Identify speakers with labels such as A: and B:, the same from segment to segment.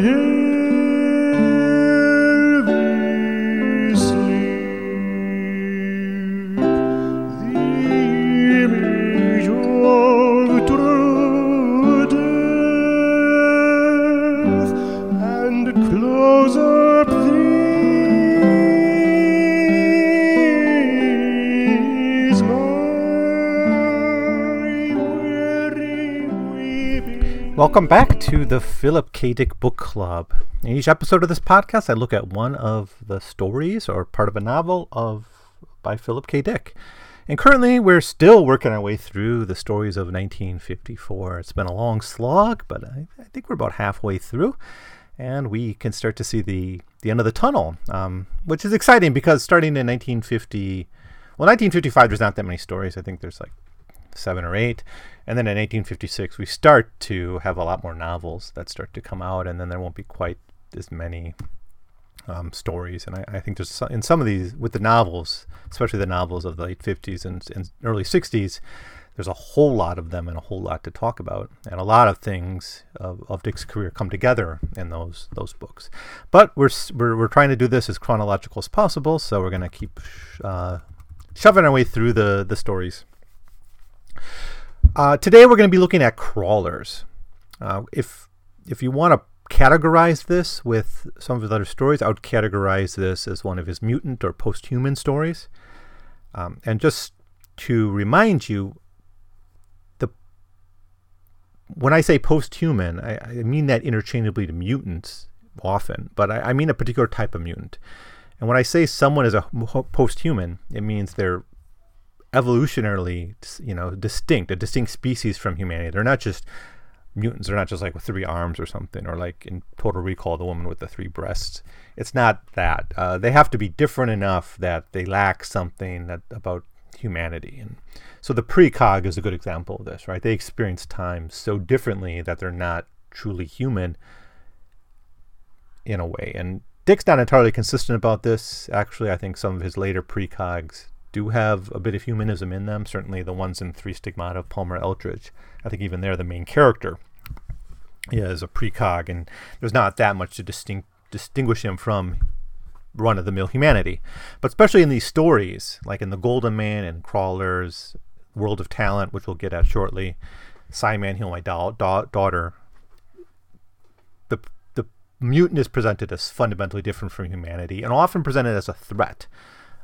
A: heavy
B: Welcome back to the Philip K. Dick Book Club. In each episode of this podcast, I look at one of the stories or part of a novel of by Philip K. Dick. And currently, we're still working our way through the stories of 1954. It's been a long slog, but I, I think we're about halfway through, and we can start to see the the end of the tunnel, um, which is exciting because starting in 1950, well, 1955, there's not that many stories. I think there's like seven or eight. And then in 1856, we start to have a lot more novels that start to come out, and then there won't be quite as many um, stories. And I, I think there's so- in some of these, with the novels, especially the novels of the late 50s and, and early 60s, there's a whole lot of them and a whole lot to talk about, and a lot of things of, of Dick's career come together in those those books. But we're we're, we're trying to do this as chronological as possible, so we're going to keep uh, shoving our way through the the stories. Uh, today we're going to be looking at crawlers. Uh, if if you want to categorize this with some of his other stories, I would categorize this as one of his mutant or post-human stories. Um, and just to remind you, the when I say post-human, I, I mean that interchangeably to mutants often, but I, I mean a particular type of mutant. And when I say someone is a post-human, it means they're evolutionarily, you know, distinct, a distinct species from humanity. They're not just mutants. They're not just like with three arms or something, or like in Total Recall, the woman with the three breasts. It's not that. Uh, they have to be different enough that they lack something that about humanity. And so the precog is a good example of this, right? They experience time so differently that they're not truly human in a way. And Dick's not entirely consistent about this. Actually, I think some of his later precogs do have a bit of humanism in them. Certainly, the ones in Three Stigmata of Palmer Eldritch. I think even there, the main character is a precog, and there's not that much to distinct, distinguish him from run of the mill humanity. But especially in these stories, like in The Golden Man and Crawlers, World of Talent, which we'll get at shortly, Psi-Man Heal My da- da- Daughter, the, the mutant is presented as fundamentally different from humanity and often presented as a threat,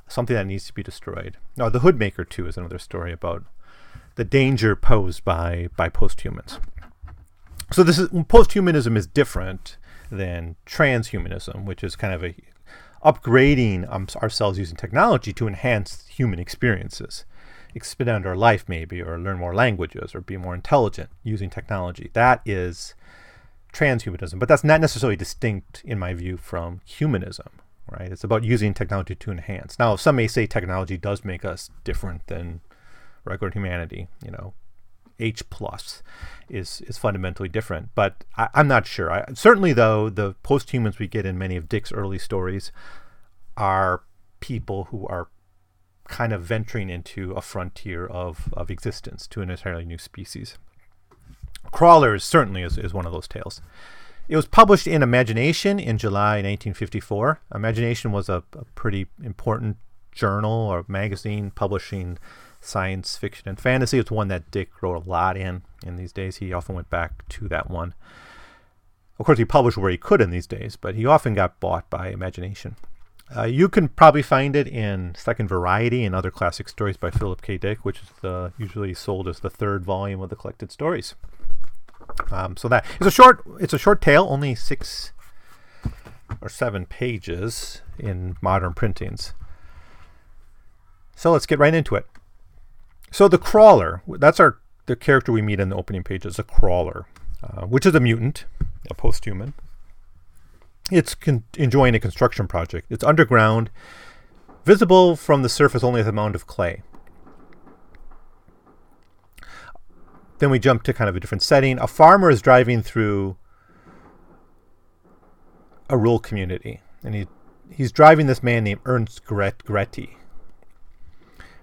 B: something that needs to be destroyed. Now, The Hoodmaker, too, is another story about the danger posed by, by posthumans. So this is posthumanism is different than transhumanism, which is kind of a upgrading um, ourselves using technology to enhance human experiences, expand our life maybe, or learn more languages, or be more intelligent using technology. That is transhumanism, but that's not necessarily distinct, in my view, from humanism. Right? It's about using technology to enhance. Now, some may say technology does make us different than regular humanity. You know, H plus is is fundamentally different. But I, I'm not sure. I, certainly, though, the post-humans we get in many of Dick's early stories are people who are kind of venturing into a frontier of, of existence to an entirely new species. Crawlers certainly is, is one of those tales. It was published in Imagination in July 1954. Imagination was a, a pretty important journal or magazine publishing science fiction and fantasy. It's one that Dick wrote a lot in in these days. He often went back to that one. Of course, he published where he could in these days, but he often got bought by Imagination. Uh, you can probably find it in Second Variety and other classic stories by Philip K. Dick, which is uh, usually sold as the third volume of the collected stories. Um, so that it's a short it's a short tale, only six or seven pages in modern printings. So let's get right into it. So the crawler, that's our the character we meet in the opening pages, a crawler, uh, which is a mutant, a post-human. It's con- enjoying a construction project. It's underground, visible from the surface only as a mound of clay. then we jump to kind of a different setting. A farmer is driving through a rural community, and he he's driving this man named Ernst Gret- Gretry.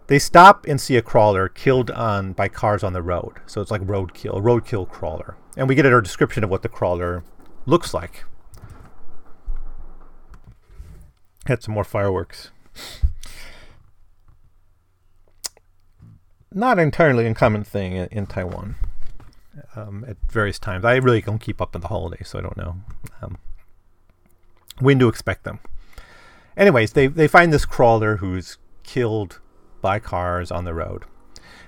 B: They stop and see a crawler killed on by cars on the road, so it's like roadkill, roadkill crawler, and we get a description of what the crawler looks like. Had some more fireworks. Not entirely uncommon thing in, in Taiwan um, at various times. I really don't keep up with the holidays, so I don't know um, when to expect them. Anyways, they, they find this crawler who's killed by cars on the road.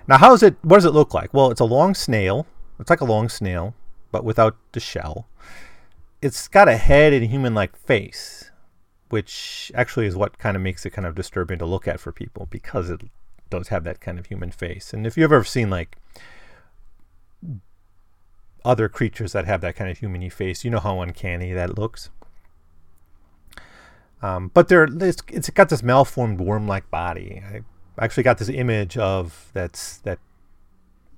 B: Now, how is it? What does it look like? Well, it's a long snail. It's like a long snail, but without the shell. It's got a head and a human-like face, which actually is what kind of makes it kind of disturbing to look at for people because it does have that kind of human face. And if you've ever seen like other creatures that have that kind of humany face, you know how uncanny that looks. Um, but there, it's, it's got this malformed worm-like body. I actually got this image of that's that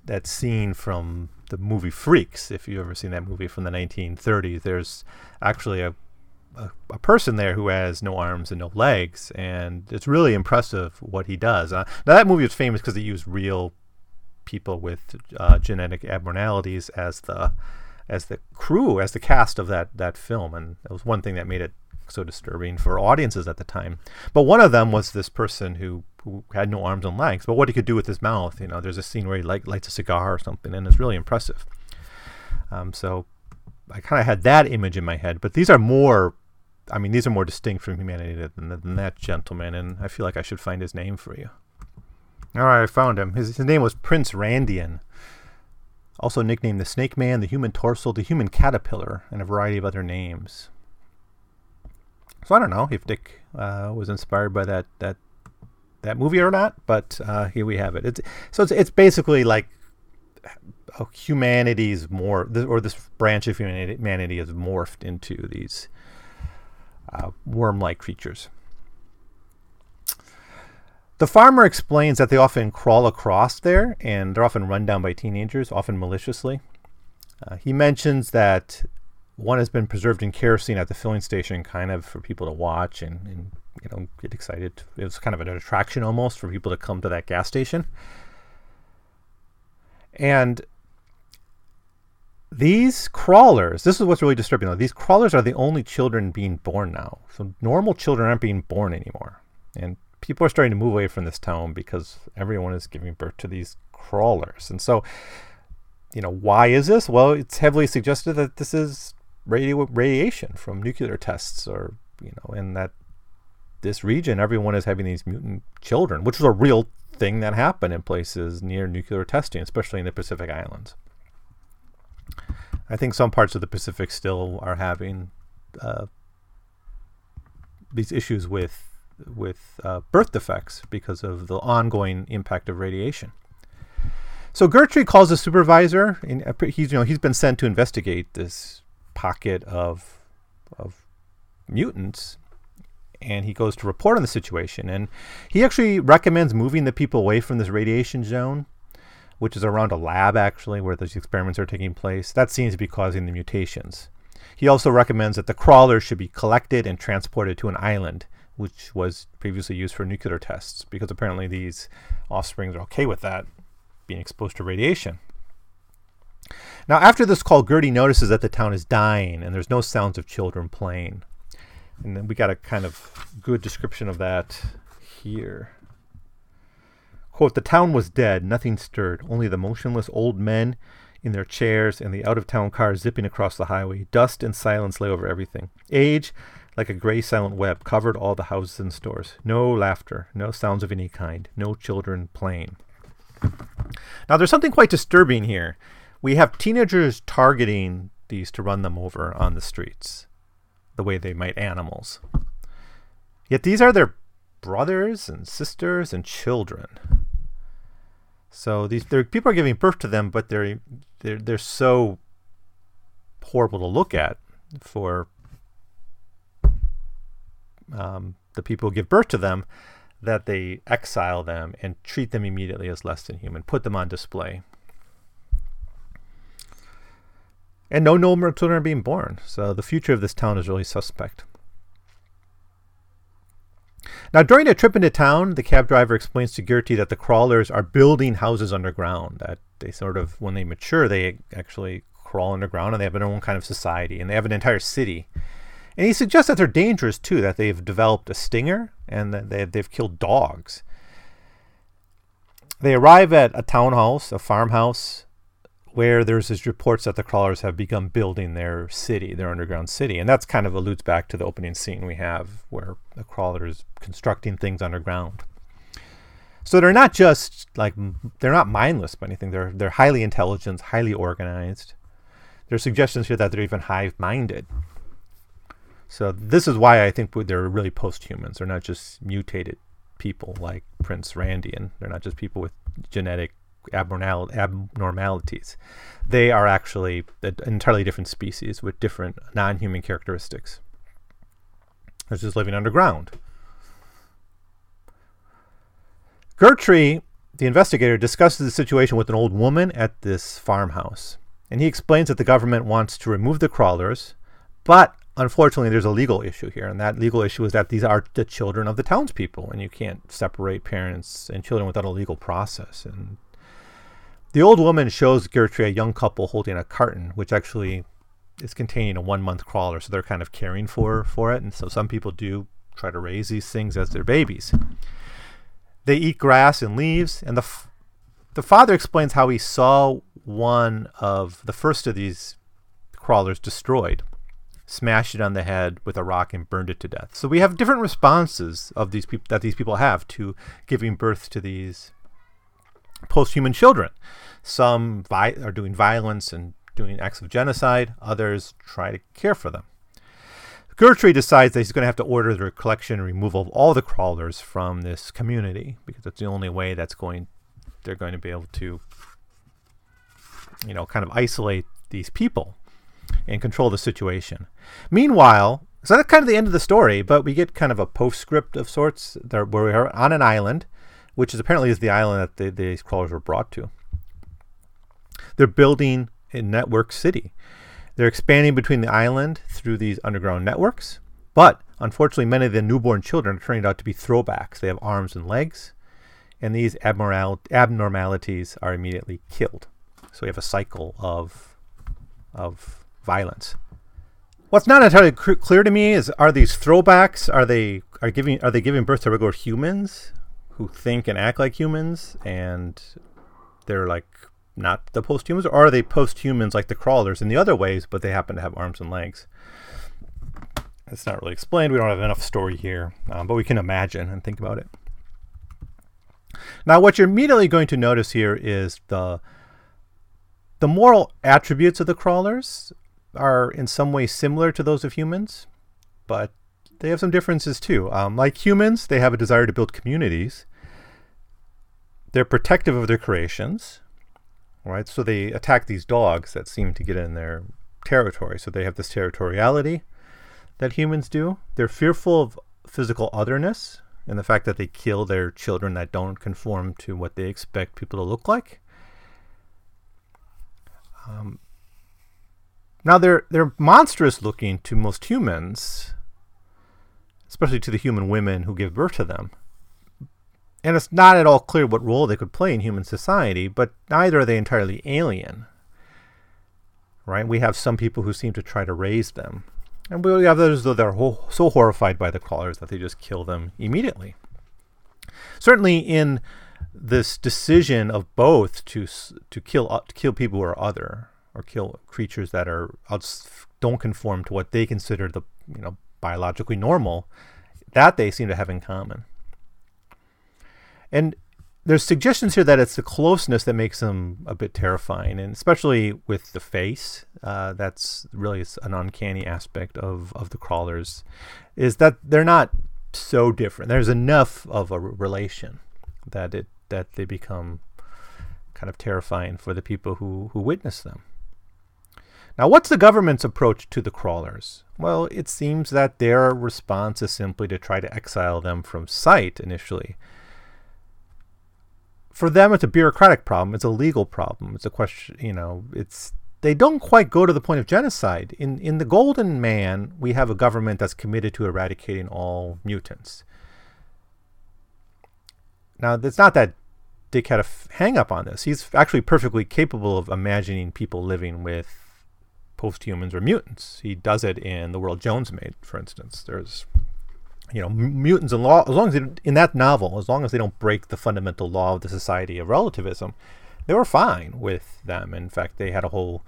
B: that scene from the movie Freaks. If you've ever seen that movie from the 1930s, there's actually a, a, person there who has no arms and no legs, and it's really impressive what he does. Uh, now that movie was famous because it used real people with uh, genetic abnormalities as the as the crew, as the cast of that that film, and it was one thing that made it so disturbing for audiences at the time. But one of them was this person who who had no arms and legs, but what he could do with his mouth. You know, there's a scene where he light, lights a cigar or something, and it's really impressive. Um, so I kind of had that image in my head, but these are more. I mean, these are more distinct from humanity than, than that gentleman, and I feel like I should find his name for you. All right, I found him. His, his name was Prince Randian, also nicknamed the Snake Man, the Human Torso, the Human Caterpillar, and a variety of other names. So I don't know if Dick uh, was inspired by that that that movie or not, but uh, here we have it. It's so it's it's basically like humanity's more or this branch of humanity, humanity has morphed into these uh, worm-like creatures. The farmer explains that they often crawl across there and they're often run down by teenagers, often maliciously. Uh, he mentions that one has been preserved in kerosene at the filling station, kind of for people to watch and, and you know get excited. It was kind of an attraction almost for people to come to that gas station. And these crawlers, this is what's really disturbing though. These crawlers are the only children being born now. So normal children aren't being born anymore. And people are starting to move away from this town because everyone is giving birth to these crawlers. And so, you know, why is this? Well, it's heavily suggested that this is radiation from nuclear tests or, you know, in that this region, everyone is having these mutant children, which is a real thing that happened in places near nuclear testing, especially in the Pacific Islands. I think some parts of the Pacific still are having uh, these issues with with uh, birth defects because of the ongoing impact of radiation. So Gertrude calls the supervisor, and uh, he's you know he's been sent to investigate this pocket of of mutants, and he goes to report on the situation. And he actually recommends moving the people away from this radiation zone, which is around a lab actually where those experiments are taking place. That seems to be causing the mutations. He also recommends that the crawlers should be collected and transported to an island which was previously used for nuclear tests, because apparently these offsprings are okay with that, being exposed to radiation. Now, after this call, Gertie notices that the town is dying and there's no sounds of children playing. And then we got a kind of good description of that here. Quote, the town was dead, nothing stirred, only the motionless old men in their chairs and the out of town cars zipping across the highway. Dust and silence lay over everything. Age, like a gray silent web, covered all the houses and stores. No laughter, no sounds of any kind, no children playing. Now, there's something quite disturbing here. We have teenagers targeting these to run them over on the streets, the way they might animals. Yet these are their brothers and sisters and children. So these people are giving birth to them, but they're they're they're so horrible to look at for um, the people who give birth to them that they exile them and treat them immediately as less than human, put them on display. And no normal children are being born, so the future of this town is really suspect. Now, during a trip into town, the cab driver explains to Gertie that the crawlers are building houses underground. That they sort of, when they mature, they actually crawl underground and they have their own kind of society, and they have an entire city And he suggests that they're dangerous too, that they've developed a stinger and that they, they've killed dogs. They arrive at a townhouse, a farmhouse, where there's these reports that the crawlers have begun building their city, their underground city. And that's kind of alludes back to the opening scene we have where the crawler is constructing things underground. So they're not just like they're not mindless by anything. They're they're highly intelligent, highly organized. There's suggestions here that they're even hive-minded. So this is why I think they're really post-humans. They're not just mutated people like Prince Randian. They're not just people with genetic abnormalities. They are actually an entirely different species with different non-human characteristics. They're just living underground. Gertrude, the investigator, discusses the situation with an old woman at this farmhouse. And he explains that the government wants to remove the crawlers, but unfortunately, there's a legal issue here. And that legal issue is that these are the children of the townspeople, and you can't separate parents and children without a legal process. And the old woman shows Gertrude a young couple holding a carton, which actually is containing a one month crawler. So they're kind of caring for, for it. And so some people do try to raise these things as their babies. They eat grass and leaves, and the f- the father explains how he saw one of the first of these crawlers destroyed, smashed it on the head with a rock and burned it to death. So we have different responses of these people that these people have to giving birth to these post-human children. Some vi- are doing violence and doing acts of genocide. Others try to care for them. Gertrude decides that he's going to have to order the collection and removal of all the crawlers from this community because that's the only way that's going they're going to be able to you know kind of isolate these people and control the situation. Meanwhile, so that's kind of the end of the story, but we get kind of a postscript of sorts there where we are on an island, which is apparently is the island that the, these crawlers were brought to. They're building a network city. They're expanding between the island through these underground networks, but unfortunately, many of the newborn children are turning out to be throwbacks. They have arms and legs, and these abnormal- abnormalities are immediately killed. So we have a cycle of, of violence. What's not entirely clear to me is: are these throwbacks? Are they are giving are they giving birth to regular humans who think and act like humans, and they're like not the post-humans, or are they post-humans like the crawlers in the other ways, but they happen to have arms and legs? It's not really explained. We don't have enough story here, um, but we can imagine and think about it. Now, what you're immediately going to notice here is the the moral attributes of the crawlers are in some way similar to those of humans, but they have some differences too. Um, like humans, they have a desire to build communities. They're protective of their creations, right? So they attack these dogs that seem to get in their territory. So they have this territoriality that humans do. They're fearful of physical otherness and the fact that they kill their children that don't conform to what they expect people to look like. Um, now they're they're monstrous looking to most humans, especially to the human women who give birth to them. And it's not at all clear what role they could play in human society, but neither are they entirely alien. Right? We have some people who seem to try to raise them. And we have others though they're so horrified by the crawlers that they just kill them immediately. Certainly in this decision of both to to kill uh, to kill people who are other or kill creatures that are don't conform to what they consider the you know biologically normal, that they seem to have in common. And there's suggestions here that it's the closeness that makes them a bit terrifying, and especially with the face. Uh, that's really an uncanny aspect of, of the crawlers, is that they're not so different. There's enough of a relation that it that they become kind of terrifying for the people who, who witness them. Now, what's the government's approach to the crawlers? Well, it seems that their response is simply to try to exile them from sight initially. For them it's a bureaucratic problem it's a legal problem it's a question you know it's they don't quite go to the point of genocide. In in the golden man we have a government that's committed to eradicating all mutants. Now it's not that dick had a f- hang up on this. He's actually perfectly capable of imagining people living with post-humans or mutants. He does it in The World Jones Made, for instance. There's you know, mutants and law, as long as they, in that novel, as long as they don't break the fundamental law of the society of relativism, they were fine with them. In fact, they had a whole,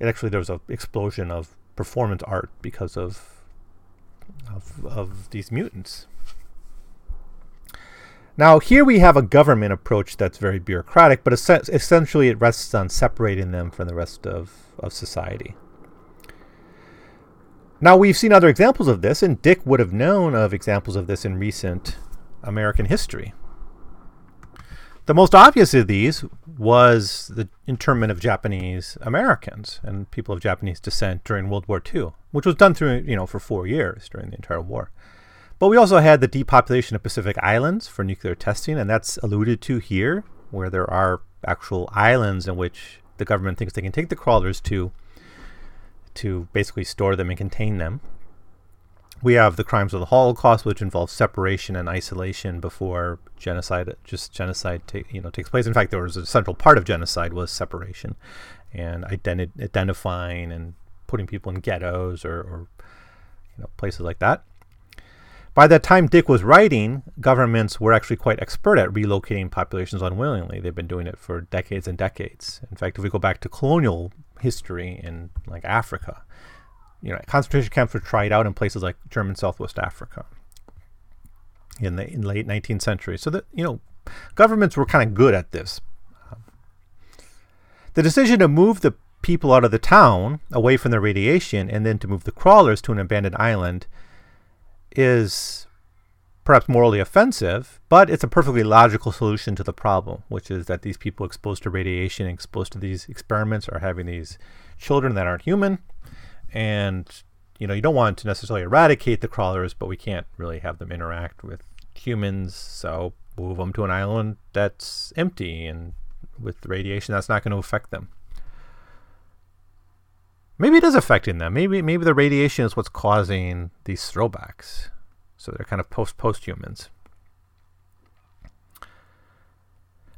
B: actually, there was an explosion of performance art because of, of, of these mutants. Now, here we have a government approach that's very bureaucratic, but es- essentially it rests on separating them from the rest of, of society. Now, we've seen other examples of this, and Dick would have known of examples of this in recent American history. The most obvious of these was the internment of Japanese Americans and people of Japanese descent during World War II, which was done through, you know, for four years during the entire war. But we also had the depopulation of Pacific Islands for nuclear testing, and that's alluded to here, where there are actual islands in which the government thinks they can take the crawlers to to basically store them and contain them. We have the crimes of the Holocaust, which involves separation and isolation before genocide. Just genocide, ta- you know, takes place. In fact, there was a central part of genocide was separation, and identi- identifying and putting people in ghettos or, or you know places like that. By the time Dick was writing, governments were actually quite expert at relocating populations unwillingly. They've been doing it for decades and decades. In fact, if we go back to colonial history in like Africa, you know, concentration camps were tried out in places like German Southwest Africa in the in late 19th century. So that you know, governments were kind of good at this. the decision to move the people out of the town away from the radiation and then to move the crawlers to an abandoned island is perhaps morally offensive, but it's a perfectly logical solution to the problem, which is that these people exposed to radiation, exposed to these experiments, are having these children that aren't human. And, you know, you don't want to necessarily eradicate the crawlers, but we can't really have them interact with humans. So move them to an island that's empty and with radiation that's not going to affect them. Maybe it is affecting them. Maybe maybe the radiation is what's causing these throwbacks. So they're kind of post post humans.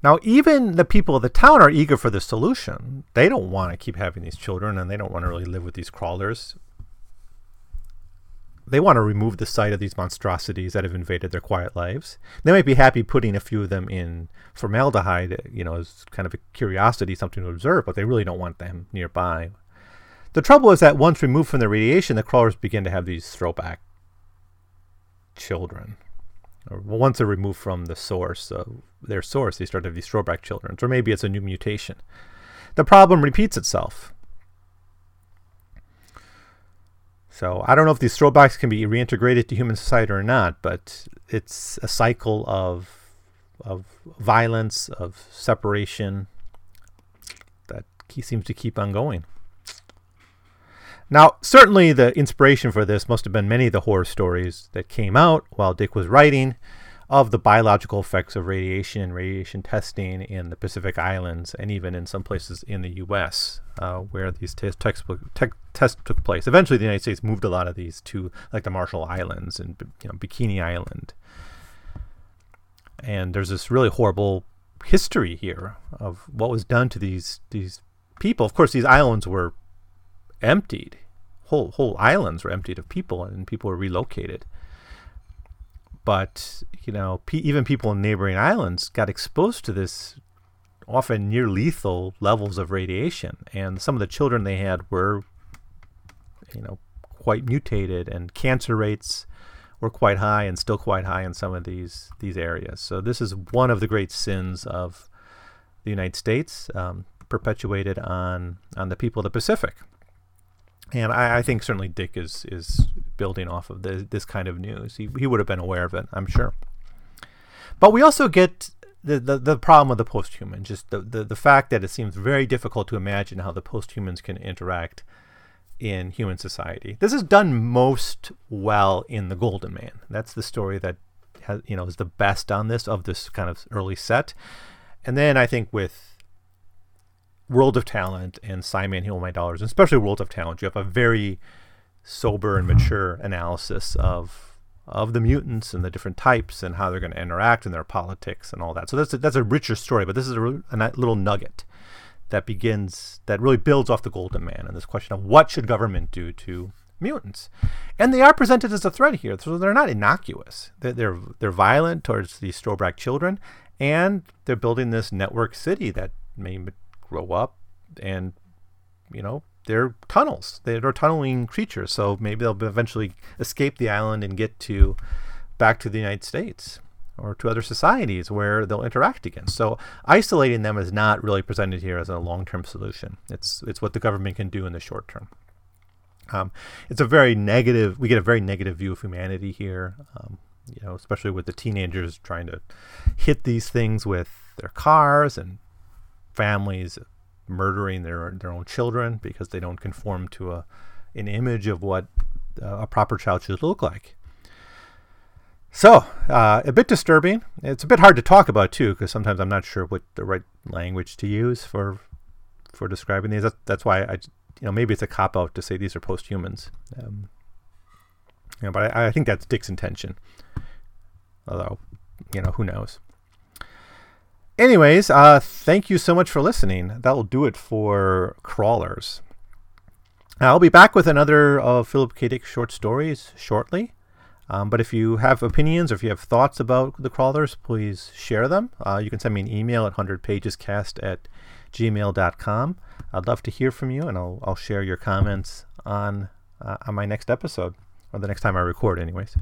B: Now, even the people of the town are eager for the solution. They don't want to keep having these children and they don't want to really live with these crawlers. They want to remove the sight of these monstrosities that have invaded their quiet lives. They might be happy putting a few of them in formaldehyde, you know, as kind of a curiosity, something to observe, but they really don't want them nearby. The trouble is that once removed from the radiation, the crawlers begin to have these throwback children. Or once they're removed from the source their source, they start to have these throwback children. Or maybe it's a new mutation. The problem repeats itself. So I don't know if these throwbacks can be reintegrated to human society or not, but it's a cycle of of violence, of separation that seems to keep on going. Now, certainly the inspiration for this must have been many of the horror stories that came out while Dick was writing of the biological effects of radiation and radiation testing in the Pacific Islands and even in some places in the U.S. Uh, where these t- tests took place. Eventually, the United States moved a lot of these to like the Marshall Islands and you know, Bikini Island. And there's this really horrible history here of what was done to these these people. Of course, these islands were emptied. Whole whole islands were emptied of people, and people were relocated. But you know, even people in neighboring islands got exposed to this often near lethal levels of radiation, and some of the children they had were, you know, quite mutated, and cancer rates were quite high, and still quite high in some of these these areas. So this is one of the great sins of the United States, um, perpetuated on on the people of the Pacific and I, I, think certainly Dick is is building off of the, this kind of news. He he would have been aware of it, I'm sure. But we also get the, the, the problem of the posthuman, just the, the, the fact that it seems very difficult to imagine how the posthumans can interact in human society. This is done most well in The Golden Man. That's the story that has, you know is the best on this of this kind of early set. And then I think with World of Talent and Psi-Man Heal My Dollars, and especially World of Talent, you have a very sober and mm-hmm. mature analysis of of the mutants and the different types and how they're going to interact and their politics and all that. So that's a, that's a richer story, but this is a, a little nugget that begins that really builds off the Golden Man and this question of what should government do to mutants, and they are presented as a threat here, so they're not innocuous. They're they're, they're violent towards these throwback children, and they're building this network city that may grow up and you know they're tunnels. They're tunneling creatures, so maybe they'll eventually escape the island and get to back to the United States or to other societies where they'll interact again. So isolating them is not really presented here as a long-term solution. It's it's what the government can do in the short term. Um, it's a very negative. We get a very negative view of humanity here. Um, you know, especially with the teenagers trying to hit these things with their cars and families murdering their their own children because they don't conform to a an image of what uh, a proper child should look like. So, uh, a bit disturbing. It's a bit hard to talk about too, because sometimes I'm not sure what the right language to use for for describing these. That's, that's why I, you know, maybe it's a cop out to say these are post-humans. Um, you know, but I, I think that's Dick's intention. Although, you know, who knows? Anyways, uh, thank you so much for listening. That will do it for Crawlers. I'll be back with another of Philip K. Dick short stories shortly. Um, but if you have opinions or if you have thoughts about the crawlers, please share them. Uh, you can send me an email at 100pagescast at gmail.com. I'd love to hear from you, and I'll, I'll share your comments on, uh, on my next episode, or the next time I record, anyways.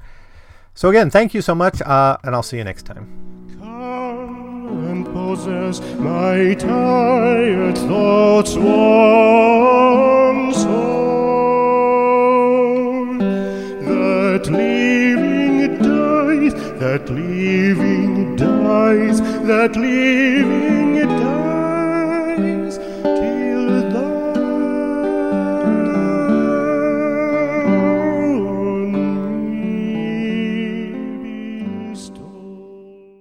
B: So, again, thank you so much, uh, and I'll see you next time.
A: possess my tired thoughts once song that living dies that living dies that living